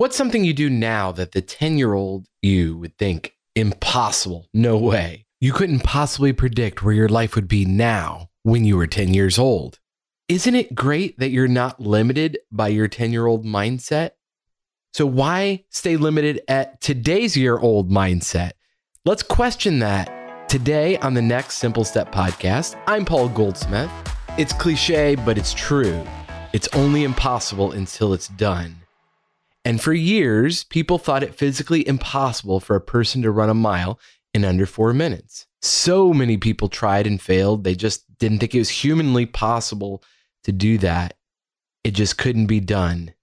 What's something you do now that the 10 year old you would think impossible? No way. You couldn't possibly predict where your life would be now when you were 10 years old. Isn't it great that you're not limited by your 10 year old mindset? So, why stay limited at today's year old mindset? Let's question that today on the next Simple Step podcast. I'm Paul Goldsmith. It's cliche, but it's true. It's only impossible until it's done. And for years, people thought it physically impossible for a person to run a mile in under four minutes. So many people tried and failed. They just didn't think it was humanly possible to do that. It just couldn't be done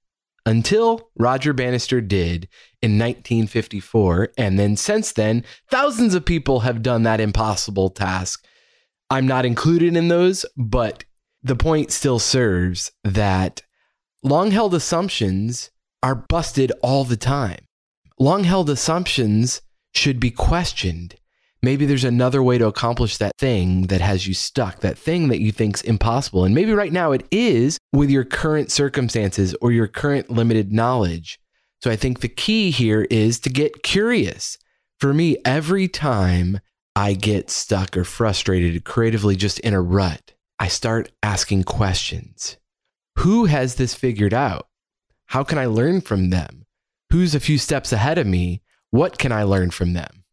until Roger Bannister did in 1954. And then since then, thousands of people have done that impossible task. I'm not included in those, but the point still serves that long held assumptions are busted all the time. Long held assumptions should be questioned. Maybe there's another way to accomplish that thing that has you stuck, that thing that you think's impossible. And maybe right now it is with your current circumstances or your current limited knowledge. So I think the key here is to get curious. For me, every time I get stuck or frustrated creatively just in a rut, I start asking questions. Who has this figured out? How can I learn from them? Who's a few steps ahead of me? What can I learn from them?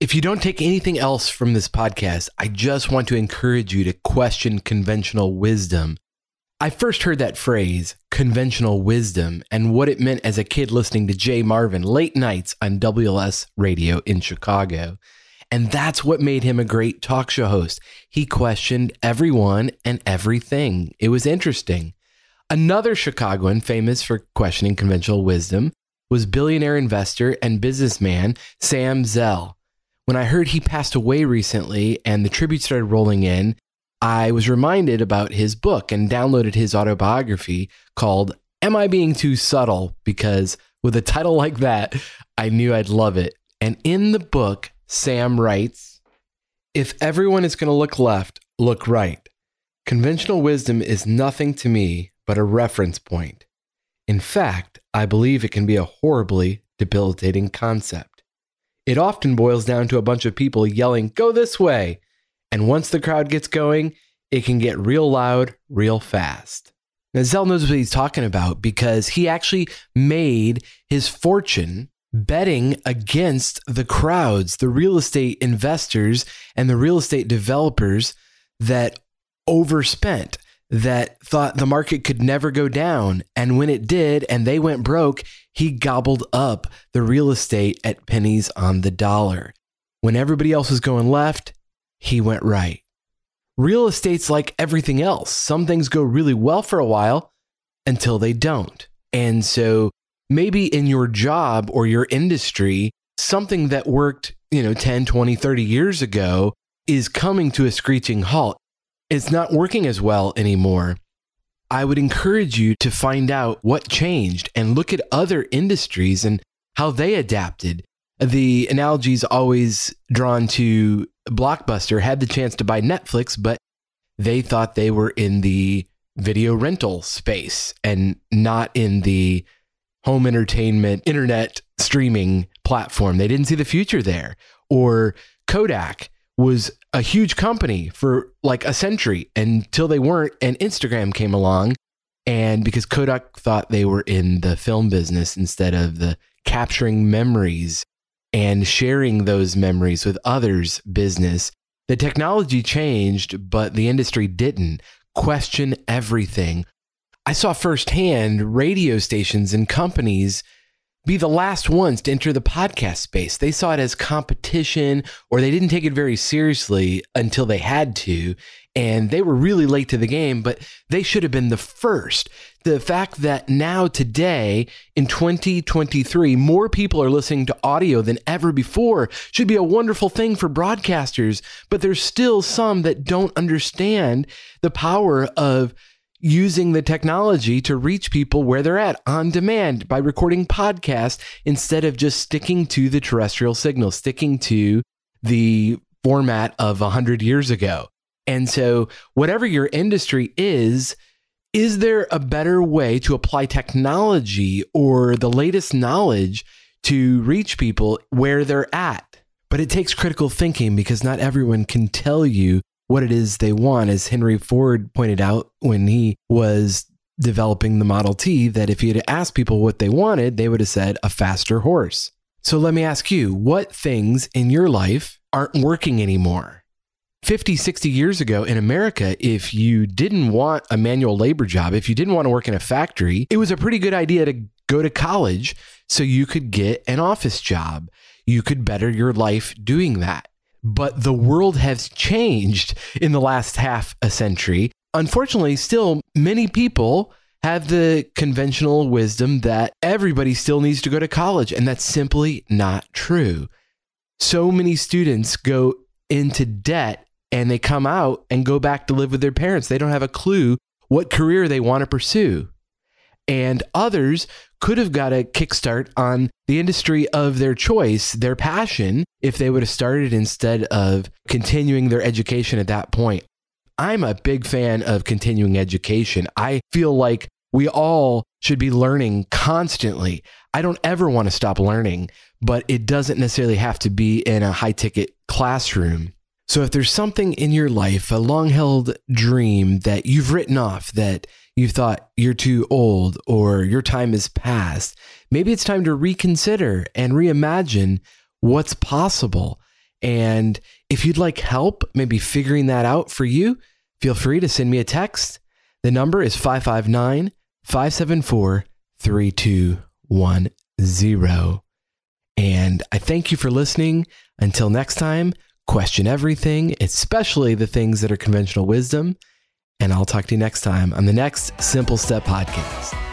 If you don't take anything else from this podcast, I just want to encourage you to question conventional wisdom. I first heard that phrase, conventional wisdom, and what it meant as a kid listening to Jay Marvin late nights on WLS radio in Chicago. And that's what made him a great talk show host. He questioned everyone and everything. It was interesting. Another Chicagoan famous for questioning conventional wisdom was billionaire investor and businessman Sam Zell. When I heard he passed away recently and the tribute started rolling in, I was reminded about his book and downloaded his autobiography called Am I Being Too Subtle? Because with a title like that, I knew I'd love it. And in the book, Sam writes If everyone is going to look left, look right. Conventional wisdom is nothing to me but a reference point. In fact, I believe it can be a horribly debilitating concept. It often boils down to a bunch of people yelling, Go this way! And once the crowd gets going, it can get real loud real fast. Now, Zell knows what he's talking about because he actually made his fortune betting against the crowds, the real estate investors and the real estate developers that overspent that thought the market could never go down. And when it did and they went broke, he gobbled up the real estate at pennies on the dollar. When everybody else was going left, he went right. Real estate's like everything else. Some things go really well for a while until they don't. And so maybe in your job or your industry, something that worked, you know, 10, 20, 30 years ago is coming to a screeching halt it's not working as well anymore, I would encourage you to find out what changed and look at other industries and how they adapted. The analogy is always drawn to Blockbuster had the chance to buy Netflix, but they thought they were in the video rental space and not in the home entertainment internet streaming platform. They didn't see the future there. Or Kodak was a huge company for like a century until they weren't. And Instagram came along. And because Kodak thought they were in the film business instead of the capturing memories and sharing those memories with others business, the technology changed, but the industry didn't. Question everything. I saw firsthand radio stations and companies be the last ones to enter the podcast space. They saw it as competition or they didn't take it very seriously until they had to. And they were really late to the game, but they should have been the first. The fact that now, today, in 2023, more people are listening to audio than ever before should be a wonderful thing for broadcasters. But there's still some that don't understand the power of using the technology to reach people where they're at on demand by recording podcasts instead of just sticking to the terrestrial signal, sticking to the format of 100 years ago. And so, whatever your industry is, Is there a better way to apply technology or the latest knowledge to reach people where they're at? But it takes critical thinking because not everyone can tell you what it is they want. As Henry Ford pointed out when he was developing the Model T, that if he had asked people what they wanted, they would have said a faster horse. So let me ask you, what things in your life aren't working anymore? 50, 60 years ago in America, if you didn't want a manual labor job, if you didn't want to work in a factory, it was a pretty good idea to go to college so you could get an office job. You could better your life doing that. But the world has changed in the last half a century. Unfortunately, still many people have the conventional wisdom that everybody still needs to go to college, and that's simply not true. So many students go into debt and they come out and go back to live with their parents. They don't have a clue what career they want to pursue. And others could have got a kickstart on the industry of their choice, their passion, if they would have started instead of continuing their education at that point. I'm a big fan of continuing education. I feel like we all should be learning constantly. I don't ever want to stop learning, but it doesn't necessarily have to be in a high ticket classroom. So if there's something in your life, a long held dream that you've written off that you thought you're too old or your time is past, maybe it's time to reconsider and reimagine what's possible. And if you'd like help, maybe figuring that out for you, feel free to send me a text. The number is 559 574 3210. And I thank you for listening. Until next time, question everything, especially the things that are conventional wisdom. And I'll talk to you next time on the next Simple Step Podcast.